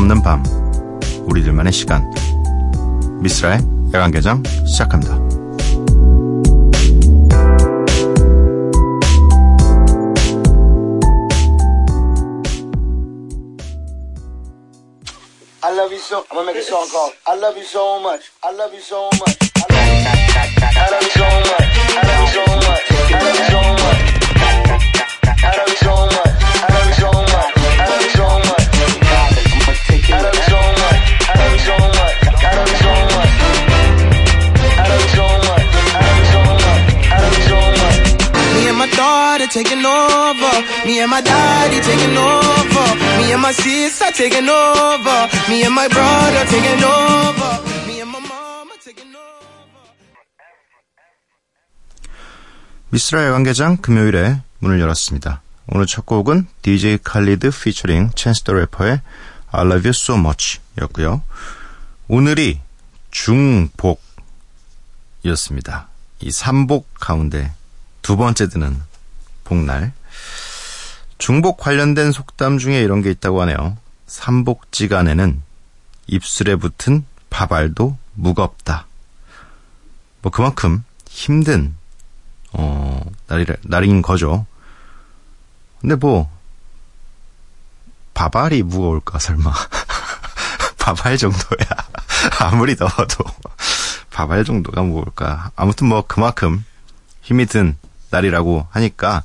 없는 밤 우리들만의 시간 미스라의 야간개장 시작합니다. I love you so. I'm gonna make a song called "I Love You So Much." I love you so much. I love you so much. Taking over. Me and my sister taking over. Me and my brother taking over. Me and my mama taking over. 미스라 야간개장 금요일에 문을 열었습니다. 오늘 첫 곡은 DJ 칼리드 피처링 챈스 더 래퍼의 I Love You So Much 였고요. 오늘이 중복이었습니다. 이 삼복 가운데 두 번째 드는 복날. 중복 관련된 속담 중에 이런 게 있다고 하네요. 삼복지간에는 입술에 붙은 밥알도 무겁다. 뭐 그만큼 힘든 어, 날이, 날인 거죠. 근데 뭐, 밥알이 무거울까, 설마. 밥알 정도야. 아무리 더워도 밥알 정도가 무거울까. 아무튼 뭐, 그만큼 힘이 든 날이라고 하니까,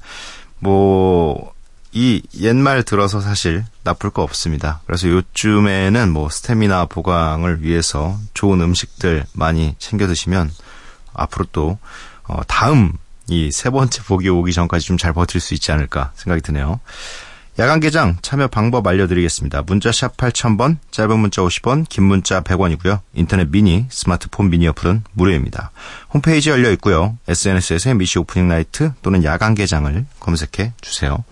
뭐, 이 옛말 들어서 사실 나쁠 거 없습니다. 그래서 요쯤에는 뭐, 스태미나 보강을 위해서 좋은 음식들 많이 챙겨 드시면, 앞으로 또, 어, 다음 이 세 번째 복이 오기 전까지 좀 잘 버틸 수 있지 않을까 생각이 드네요. 야간 개장 참여 방법 알려드리겠습니다. 문자 샵 8000번, 짧은 문자 50원, 긴 문자 100원이고요. 인터넷 미니, 스마트폰 미니 어플은 무료입니다. 홈페이지 열려 있고요. SNS에서 미시 opening night 또는 야간 개장을 검색해 주세요.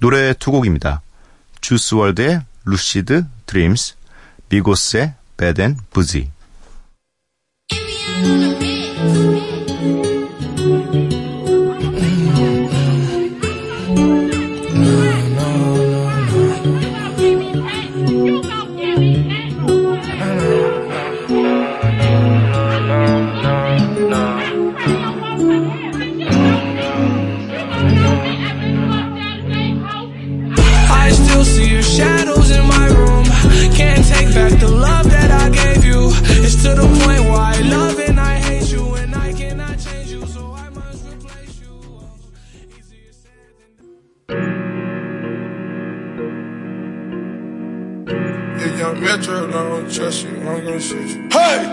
노래 두 곡입니다. Juice WRLD의 Lucid Dreams, Migos의 Bad and Boujee. Hey!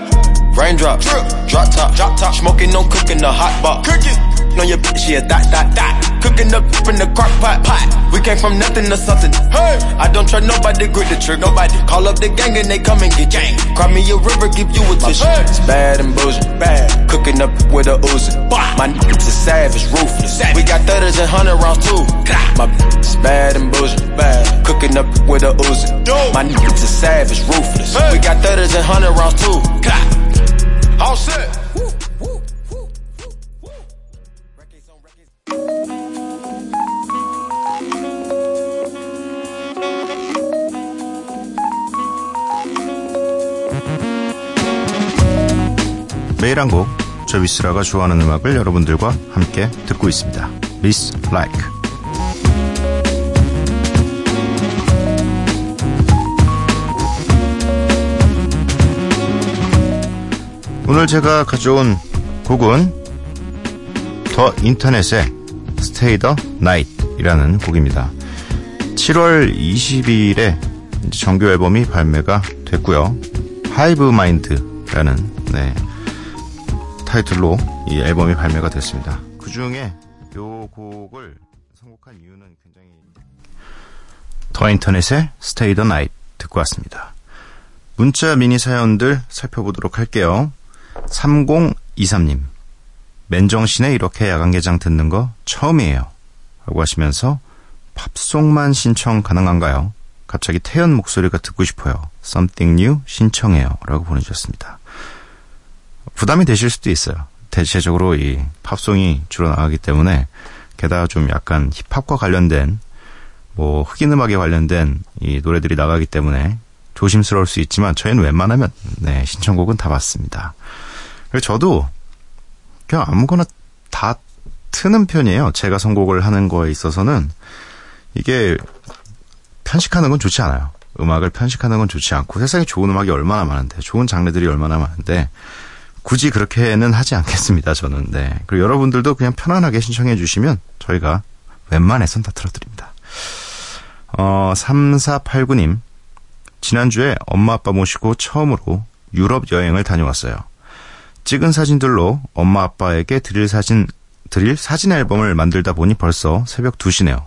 Raindrop, drip, drop top, drop top, smoking, no cooking, the hot box. cooking. On your bitch, yeah, that, that, that. Cooking up in the crock pot, pot. We came from nothing to something. Hey! I don't trust nobody, grip the trick, nobody. Call up the gang and they come and get gang. Cry me a river, give you a tissue. It's bad and bullshit, bad. Cooking up with a Uzi. My niggas are savage, ruthless. We got thudders and hundred rounds too. My is bad and bullshit, bad. Cooking up with a Uzi. My niggas are savage, ruthless. We got thudders and hundred rounds too. All set. 매일 한 곡, 저 미스라가 좋아하는 음악을 여러분들과 함께 듣고 있습니다. 미스 라이크. 오늘 제가 가져온 곡은 더 인터넷의 Stay the Night이라는 곡입니다. 7월 20일에 정규 앨범이 발매가 됐고요. 하이브 마인드라는 네, 타이틀로 이 앨범이 발매가 됐습니다. 그 중에 요 곡을 선곡한 이유는 굉장히 더 인터넷의 Stay the Night 듣고 왔습니다. 문자 미니 사연들 살펴보도록 할게요. 3023님. 맨정신에 이렇게 야간 개장 듣는 거 처음이에요. 라고 하시면서 팝송만 신청 가능한가요? 갑자기 태연 목소리가 듣고 싶어요. Something New 신청해요. 라고 보내주셨습니다. 부담이 되실 수도 있어요. 대체적으로 이 팝송이 주로 나가기 때문에 게다가 좀 약간 힙합과 관련된 뭐 흑인 음악에 관련된 이 노래들이 나가기 때문에 조심스러울 수 있지만 저희는 웬만하면 네, 신청곡은 다 받습니다. 그래서 저도 그냥 아무거나 다 트는 편이에요. 제가 선곡을 하는 거에 있어서는 이게 편식하는 건 좋지 않아요. 음악을 편식하는 건 좋지 않고 세상에 좋은 음악이 얼마나 많은데 좋은 장르들이 얼마나 많은데 굳이 그렇게는 하지 않겠습니다. 저는 네. 그리고 여러분들도 그냥 편안하게 신청해 주시면 저희가 웬만해선 다 틀어드립니다. 어, 3489님. 지난주에 엄마 아빠 모시고 처음으로 유럽 여행을 다녀왔어요. 찍은 사진들로 엄마 아빠에게 드릴 사진, 드릴 사진 앨범을 만들다 보니 벌써 새벽 2시네요.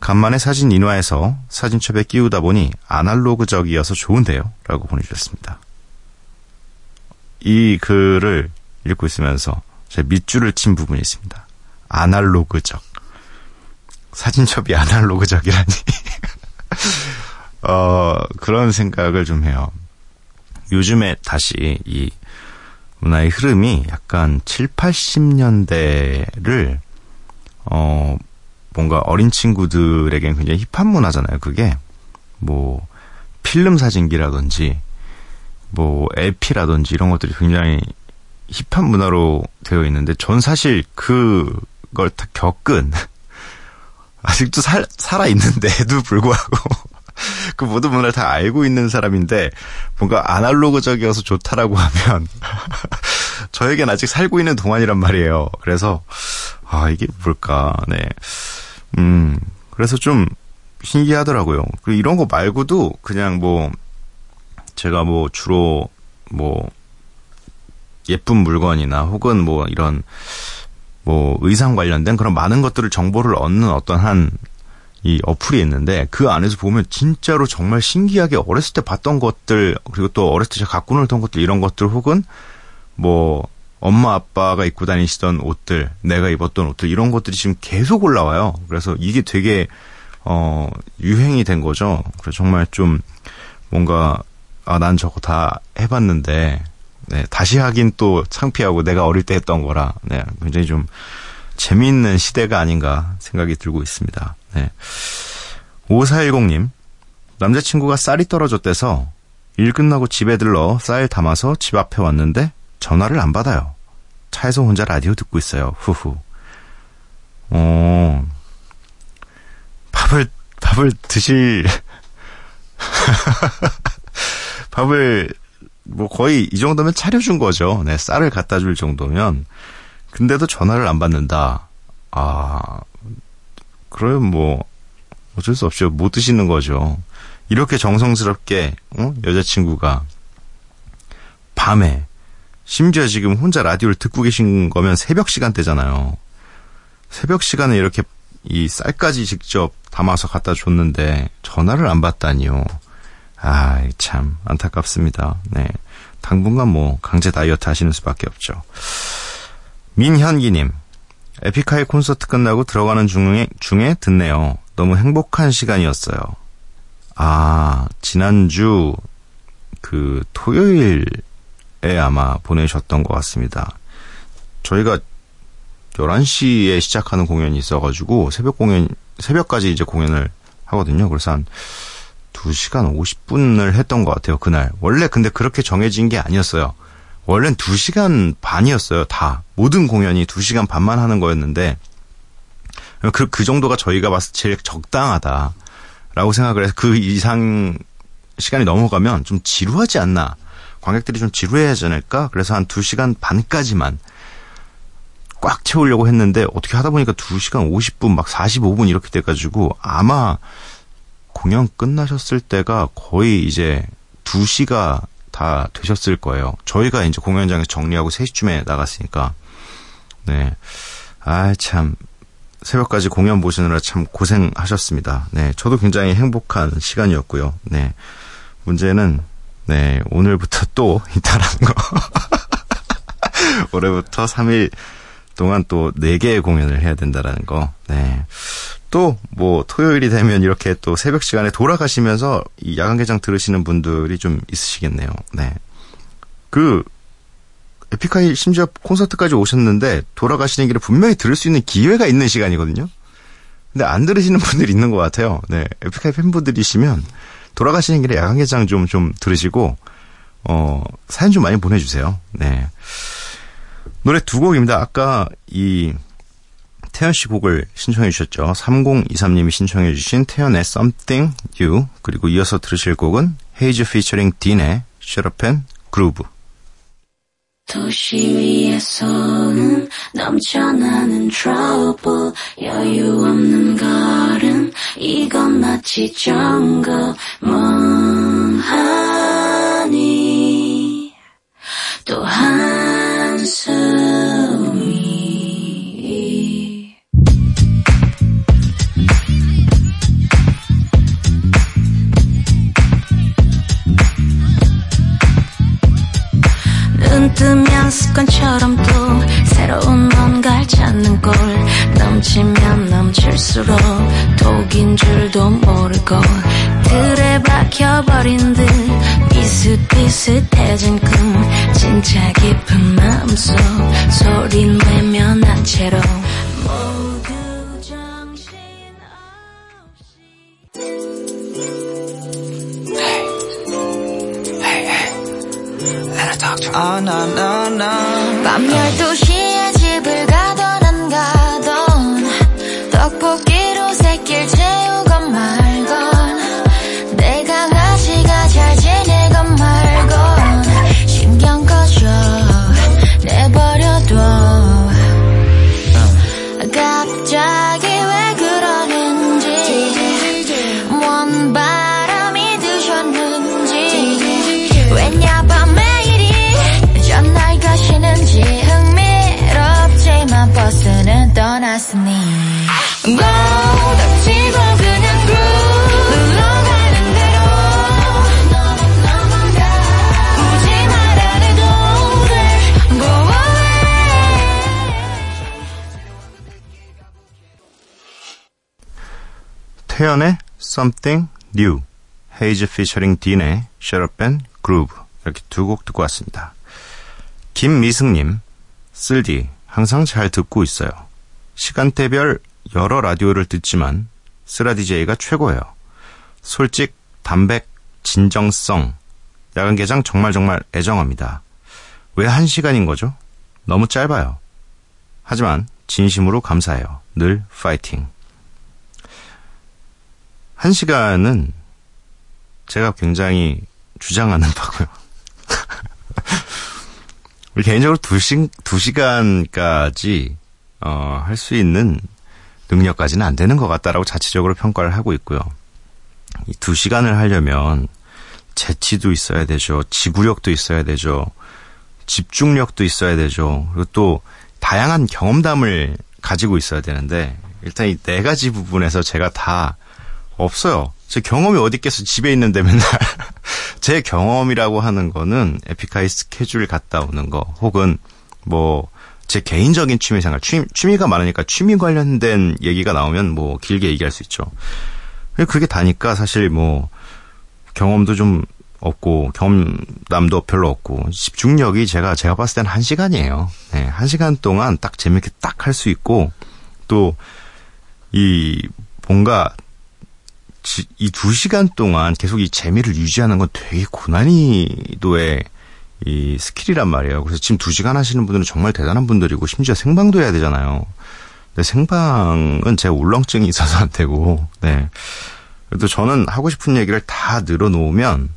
간만에 사진 인화해서 사진첩에 끼우다 보니 아날로그적이어서 좋은데요. 라고 보내주셨습니다. 이 글을 읽고 있으면서 제 밑줄을 친 부분이 있습니다. 아날로그적. 사진첩이 아날로그적이라니. 어, 그런 생각을 좀 해요. 요즘에 다시 이 문화의 흐름이 약간 7, 80년대를, 어, 뭔가 어린 친구들에겐 굉장히 힙한 문화잖아요. 그게 뭐 필름 사진기라든지 뭐 LP라든지 이런 것들이 굉장히 힙한 문화로 되어 있는데 전 사실 그걸 다 겪은 아직도 살, 살아 있는데도 불구하고 그 모든 문화를 다 알고 있는 사람인데 뭔가 아날로그적이어서 좋다라고 하면 저에겐 아직 살고 있는 동안이란 말이에요. 그래서 아 이게 뭘까? 네. 음, 그래서 좀 신기하더라고요. 그리고 이런 거 말고도 그냥 뭐 제가 뭐 주로 뭐 예쁜 물건이나 혹은 뭐 이런 뭐 의상 관련된 그런 많은 것들을 정보를 얻는 어떤 한 이 어플이 있는데 그 안에서 보면 진짜로 정말 신기하게 어렸을 때 봤던 것들 그리고 또 어렸을 때 제가 갖고 놀던 것들 이런 것들 혹은 뭐 엄마 아빠가 입고 다니시던 옷들 내가 입었던 옷들 이런 것들이 지금 계속 올라와요. 그래서 이게 되게 어 유행이 된 거죠. 그래서 정말 좀 뭔가 아 난 저거 다 해봤는데 네, 다시 하긴 또 창피하고 내가 어릴 때 했던 거라 네, 굉장히 좀 재미있는 시대가 아닌가 생각이 들고 있습니다. 네. 5410님, 남자친구가 쌀이 떨어졌대서 일 끝나고 집에 들러 쌀 담아서 집 앞에 왔는데 전화를 안 받아요. 차에서 혼자 라디오 듣고 있어요. 후후. 어, 밥을, 밥을 드실, 밥을 뭐 거의 이 정도면 차려준 거죠. 네, 쌀을 갖다 줄 정도면. 근데도 전화를 안 받는다. 아, 그러면 뭐, 어쩔 수 없죠. 못 드시는 거죠. 이렇게 정성스럽게, 어? 여자친구가 밤에, 심지어 지금 혼자 라디오를 듣고 계신 거면 새벽 시간대잖아요. 새벽 시간에 이렇게 이 쌀까지 직접 담아서 갖다 줬는데 전화를 안 받다니요. 아, 참 안타깝습니다. 네. 당분간 뭐 강제 다이어트 하시는 수밖에 없죠. 민현기님, 에픽하이 콘서트 끝나고 들어가는 중에 중에 듣네요. 너무 행복한 시간이었어요. 아, 지난주 그 토요일에 아마 보내셨던 것 같습니다. 저희가 11시에 시작하는 공연이 있어가지고 새벽 공연, 새벽까지 이제 공연을 하거든요. 그래서 한 2시간 50분을 했던 것 같아요, 그날. 원래 근데 그렇게 정해진 게 아니었어요. 원래는 2시간 반이었어요, 다. 모든 공연이 2시간 반만 하는 거였는데, 그, 그 정도가 저희가 봤을 때 제일 적당하다. 라고 생각을 해서 그 이상 시간이 넘어가면 좀 지루하지 않나. 관객들이 좀 지루해하지 않을까? 그래서 한 2시간 반까지만 꽉 채우려고 했는데 어떻게 하다 보니까 2시간 50분 막 45분 이렇게 돼가지고 아마 공연 끝나셨을 때가 거의 이제 2시가 다 되셨을 거예요. 저희가 이제 공연장에서 정리하고 3시쯤에 나갔으니까. 네. 아, 참. 새벽까지 공연 보시느라 참 고생하셨습니다. 네. 저도 굉장히 행복한 시간이었고요. 네. 문제는, 네. 오늘부터 또 이따라는 거. 올해부터 3일 동안 또 4개의 공연을 해야 된다라는 거. 네. 또, 뭐, 토요일이 되면 이렇게 또 새벽 시간에 돌아가시면서 이 야간 개장 들으시는 분들이 좀 있으시겠네요. 네. 그, 에픽하이 심지어 콘서트까지 오셨는데 돌아가시는 길에 분명히 들을 수 있는 기회가 있는 시간이거든요. 근데 안 들으시는 분들이 있는 것 같아요. 네. 에픽하이 팬분들이시면 돌아가시는 길에 야간 개장 좀, 좀 들으시고, 어, 사연 좀 많이 보내주세요. 네. 노래 두 곡입니다. 아까 이 태연 씨 곡을 신청해 주셨죠. 3023님이 신청해 주신 태연의 Something You 그리고 이어서 들으실 곡은 헤이즈 피처링 딘의 and Groove 도시 위에서는 넘쳐나는 trouble 여유 없는 걸음 이건 마치 정거 멍하 모르고 틀에 박혀버린 듯 비슷비슷해진 꿈 진짜 깊은 마음속 소린 외면한 채로 모두 정신없이 밤 12시 태연의 Something New 헤이즈 피처링 딘의 Shut Up and Groove 이렇게 두 곡 듣고 왔습니다. 김미승님 쓸디 항상 잘 듣고 있어요. 시간대별 여러 라디오를 듣지만 쓰라디제이가 최고예요. 솔직, 담백, 진정성, 야간 개장 정말 정말 애정합니다. 왜 한 시간인 거죠? 너무 짧아요. 하지만 진심으로 감사해요. 늘 파이팅. 한 시간은 제가 굉장히 주장하는 바고요. 개인적으로 두 시, 두 시간까지, 어, 할 수 있는 능력까지는 안 되는 것 같다라고 자체적으로 평가를 하고 있고요. 이 두 시간을 하려면 재치도 있어야 되죠. 지구력도 있어야 되죠. 집중력도 있어야 되죠. 그리고 또 다양한 경험담을 가지고 있어야 되는데 일단 이 네 가지 부분에서 제가 다 없어요. 제 경험이 어디 있겠어. 집에 있는데 맨날. 제 경험이라고 하는 거는 에픽하이 스케줄 갔다 오는 거 혹은 뭐 제 개인적인 취미 생활, 취미, 취미가 많으니까 취미 관련된 얘기가 나오면 뭐 길게 얘기할 수 있죠. 그게 다니까 사실 뭐 경험도 좀 없고 경험담도 별로 없고 집중력이 제가 제가 봤을 때는 한 시간이에요. 네, 한 시간 동안 딱 재밌게 딱 할 수 있고 또 이 뭔가 이 두 시간 동안 계속 이 재미를 유지하는 건 되게 고난이도의 이 스킬이란 말이에요. 그래서 지금 두 시간 하시는 분들은 정말 대단한 분들이고 심지어 생방도 해야 되잖아요. 근데 생방은 제가 울렁증이 있어서 안 되고, 네. 그래도 저는 하고 싶은 얘기를 다 늘어놓으면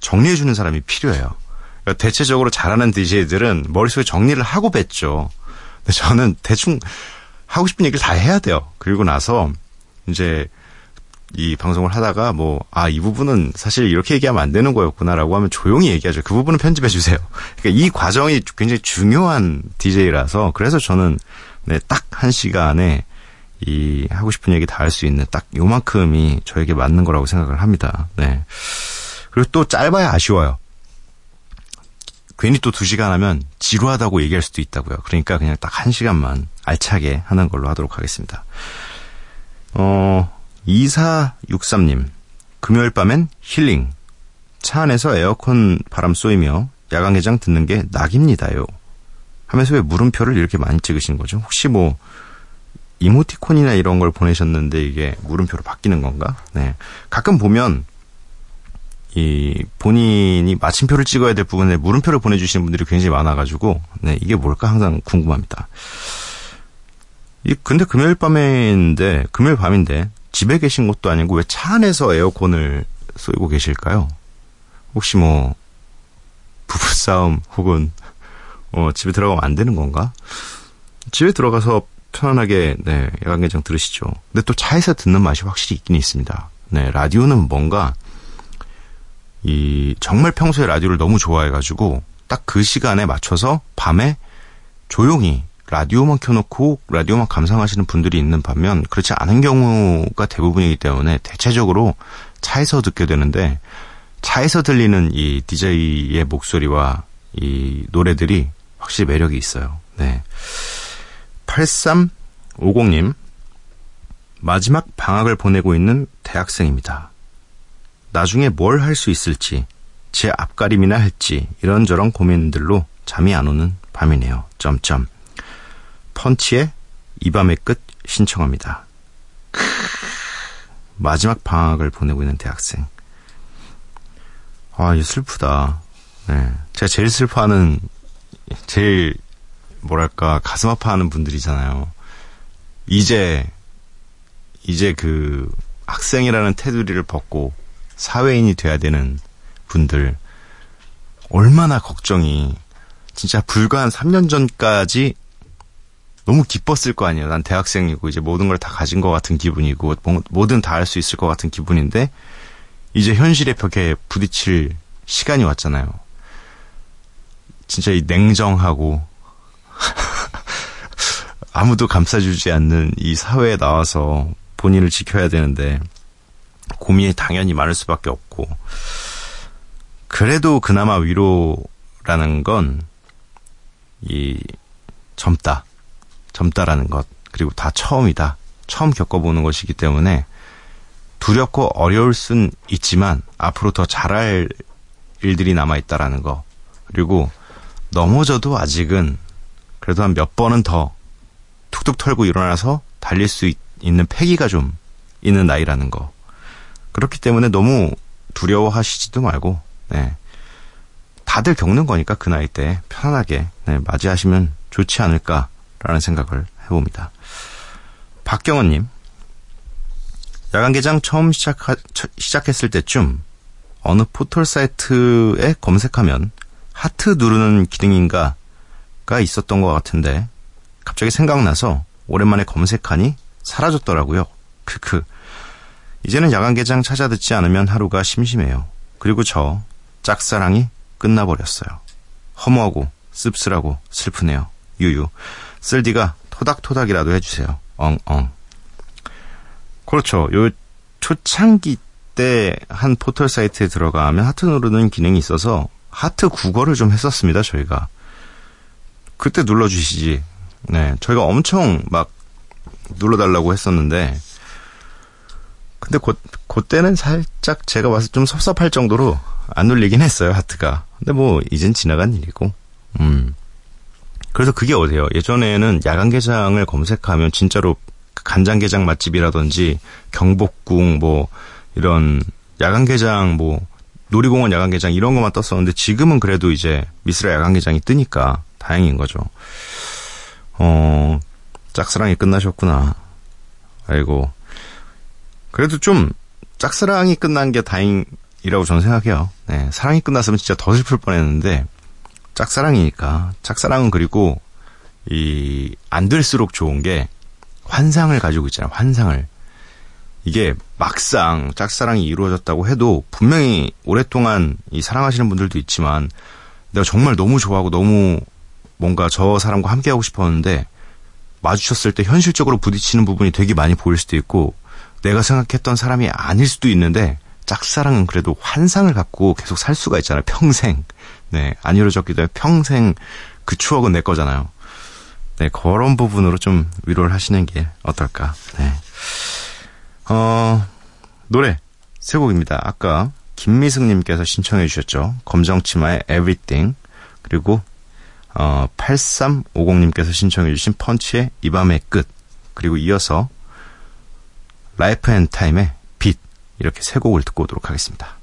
정리해주는 사람이 필요해요. 그러니까 대체적으로 잘하는 DJ들은 머릿속에 정리를 하고 뱉죠. 근데 저는 대충 하고 싶은 얘기를 다 해야 돼요. 그리고 나서 이제 이 방송을 하다가 뭐, 아, 이 부분은 사실 이렇게 얘기하면 안 되는 거였구나라고 하면 조용히 얘기하죠. 그 부분은 편집해 주세요. 그러니까 이 과정이 굉장히 중요한 DJ라서 그래서 저는 네, 딱 한 시간에 이 하고 싶은 얘기 다 할 수 있는 딱 요만큼이 저에게 맞는 거라고 생각을 합니다. 네. 그리고 또 짧아야 아쉬워요. 괜히 또 두 시간 하면 지루하다고 얘기할 수도 있다고요. 그러니까 그냥 딱 한 시간만 알차게 하는 걸로 하도록 하겠습니다. 어, 2463님, 금요일 밤엔 힐링. 차 안에서 에어컨 바람 쏘이며 야간 개장 듣는 게 낙입니다요. 하면서 왜 물음표를 이렇게 많이 찍으신 거죠? 혹시 뭐, 이모티콘이나 이런 걸 보내셨는데 이게 물음표로 바뀌는 건가? 네. 가끔 보면 이 본인이 마침표를 찍어야 될 부분에 물음표를 보내주시는 분들이 굉장히 많아가지고 네 이게 뭘까 항상 궁금합니다. 이 근데 금요일 밤인데 금요일 밤인데 집에 계신 것도 아니고 왜 차 안에서 에어컨을 쏘고 계실까요? 혹시 뭐 부부싸움 혹은 어, 집에 들어가면 안 되는 건가? 집에 들어가서 편안하게 네, 야간개장 들으시죠. 근데 또 차에서 듣는 맛이 확실히 있긴 있습니다. 네, 라디오는 뭔가 이 정말 평소에 라디오를 너무 좋아해가지고 딱 그 시간에 맞춰서 밤에 조용히 라디오만 켜놓고 라디오만 감상하시는 분들이 있는 반면 그렇지 않은 경우가 대부분이기 때문에 대체적으로 차에서 듣게 되는데 차에서 들리는 이 DJ의 목소리와 이 노래들이 확실히 매력이 있어요. 네. 8350님, 마지막 방학을 보내고 있는 대학생입니다. 나중에 뭘 할 수 있을지, 제 앞가림이나 할지, 이런저런 고민들로 잠이 안 오는 밤이네요. 점점. 펀치의 이 밤의 끝 신청합니다. 마지막 방학을 보내고 있는 대학생. 아, 이거 슬프다. 네. 제가 제일 슬퍼하는, 제일, 뭐랄까, 가슴 아파하는 분들이잖아요. 이제, 이제 그, 학생이라는 테두리를 벗고 사회인이 돼야 되는 분들, 얼마나 걱정이, 진짜 불과 한 3년 전까지 너무 기뻤을 거 아니에요. 난 대학생이고 이제 모든 걸 다 가진 것 같은 기분이고 뭐- 뭐든 다 할 수 있을 것 같은 기분인데 이제 현실의 벽에 부딪힐 시간이 왔잖아요. 진짜 이 냉정하고 아무도 감싸주지 않는 이 사회에 나와서 본인을 지켜야 되는데 고민이 당연히 많을 수밖에 없고 그래도 그나마 위로라는 건 이 젊다 젊다라는 것 그리고 다 처음이다 처음 겪어보는 것이기 때문에 두렵고 어려울 순 있지만 앞으로 더 잘할 일들이 남아있다라는 거. 그리고 넘어져도 아직은 그래도 한 몇 번은 더 툭툭 털고 일어나서 달릴 수 있, 는 패기가 좀 있는 나이라는 거. 그렇기 때문에 너무 두려워하시지도 말고, 네. 다들 겪는 거니까 그 나이 때 편안하게 네, 맞이하시면 좋지 않을까 라는 생각을 해봅니다. 박경원님, 야간 개장 처음 시작 시작했을 때쯤 어느 포털 사이트에 검색하면 하트 누르는 기능인가가 있었던 것 같은데 갑자기 생각나서 오랜만에 검색하니 사라졌더라고요. 크크. 이제는 야간 개장 찾아 듣지 않으면 하루가 심심해요. 그리고 저 짝사랑이 끝나버렸어요. 허무하고 씁쓸하고 슬프네요. 유유. 쓸디가 토닥토닥이라도 해주세요. 엉엉. 그렇죠. 요 초창기 때 한 포털 사이트에 들어가면 하트 누르는 기능이 있어서 하트 국어를 좀 했었습니다, 저희가. 그때 눌러주시지. 네. 저희가 엄청 막 눌러달라고 했었는데, 근데 그, 그때는 살짝 제가 때좀 섭섭할 정도로 안 눌리긴 했어요, 하트가. 근데 뭐, 이젠 지나간 일이고, 음. 그래서 그게 어때요? 예전에는 야간 개장을 검색하면 진짜로 간장게장 맛집이라든지 경복궁 뭐 이런 야간 개장 뭐 놀이공원 야간 개장 이런 것만 떴었는데 지금은 그래도 이제 미스라 야간 개장이 뜨니까 다행인 거죠. 어 짝사랑이 끝나셨구나. 아이고 그래도 좀 짝사랑이 끝난 게 다행이라고 저는 생각해요. 네, 사랑이 끝났으면 진짜 더 슬플 뻔했는데 짝사랑이니까 짝사랑은 그리고 이 안 될수록 좋은 게 환상을 가지고 있잖아요. 환상을. 이게 막상 짝사랑이 이루어졌다고 해도 분명히 오랫동안 이 사랑하시는 분들도 있지만 내가 정말 너무 좋아하고 너무 뭔가 저 사람과 함께하고 싶었는데 마주쳤을 때 현실적으로 부딪히는 부분이 되게 많이 보일 수도 있고 내가 생각했던 사람이 아닐 수도 있는데 짝사랑은 그래도 환상을 갖고 계속 살 수가 있잖아요. 평생. 네. 안 이루어졌기도 해 평생 그 추억은 내 거잖아요. 네, 그런 부분으로 좀 위로를 하시는 게 어떨까. 네. 어, 노래 세 곡입니다. 아까 김미승님께서 신청해 주셨죠. 검정치마의 Everything. 그리고 어, 8350님께서 신청해 주신 펀치의 이 밤의 끝. 그리고 이어서 Life and Time의 빛 이렇게 세 곡을 듣고 오도록 하겠습니다.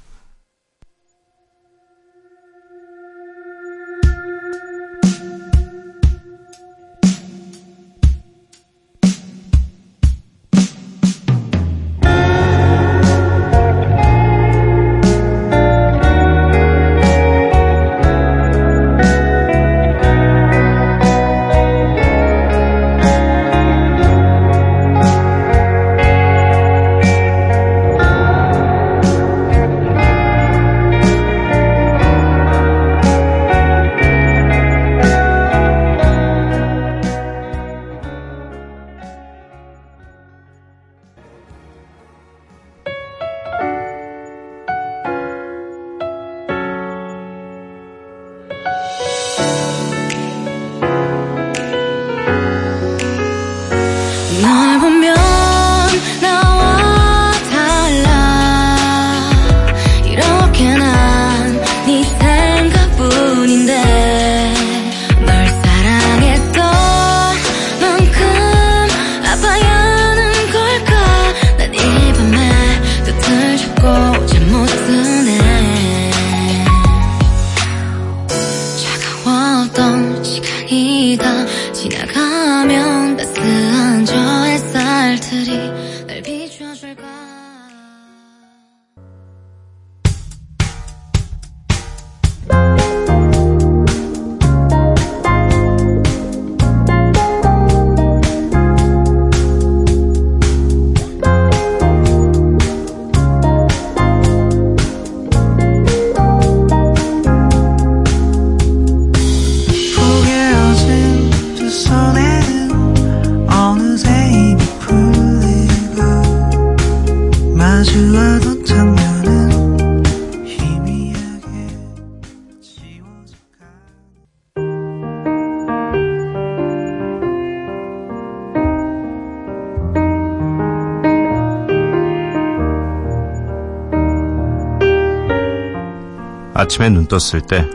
아침에 눈 떴을 때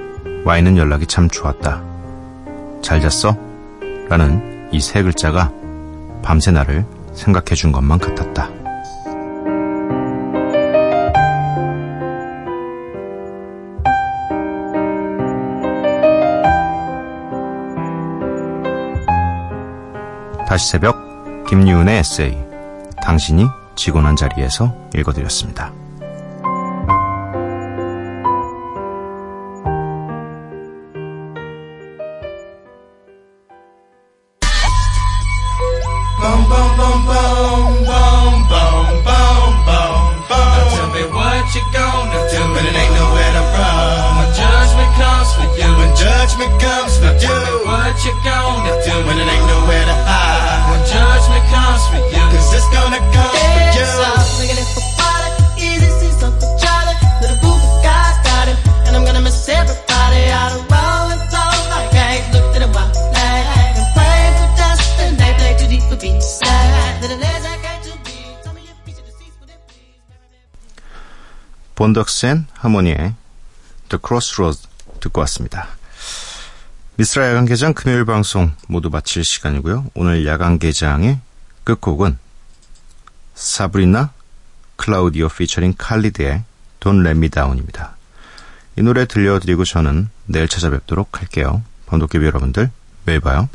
와인은 연락이 참 좋았다. 잘 잤어? 라는 이 세 글자가 밤새 나를 생각해 준 것만 같았다. 다시 새벽 김유은의 에세이 당신이 난 자리에서 읽어드렸습니다. comes for you. What you gonna do when it ain't nowhere to hide? When judgment comes for you, cause it's gonna come for you. Everybody out of roll and flow like eggs Looked at a wild leg And prayed for destiny They played too deep for beats Sad Little as I got to be Tell me if you should cease with it please 본덕센 하모니의 The Crossroads 듣고 왔습니다. 미스라 야간 개장 금요일 방송 모두 마칠 시간이고요. 오늘 야간 개장의 끝곡은 사브리나 클라우디오 피처링 칼리드의 Let Me Down입니다. 이 노래 들려드리고 저는 내일 찾아뵙도록 할게요. 번독개비 여러분들 매일 봐요.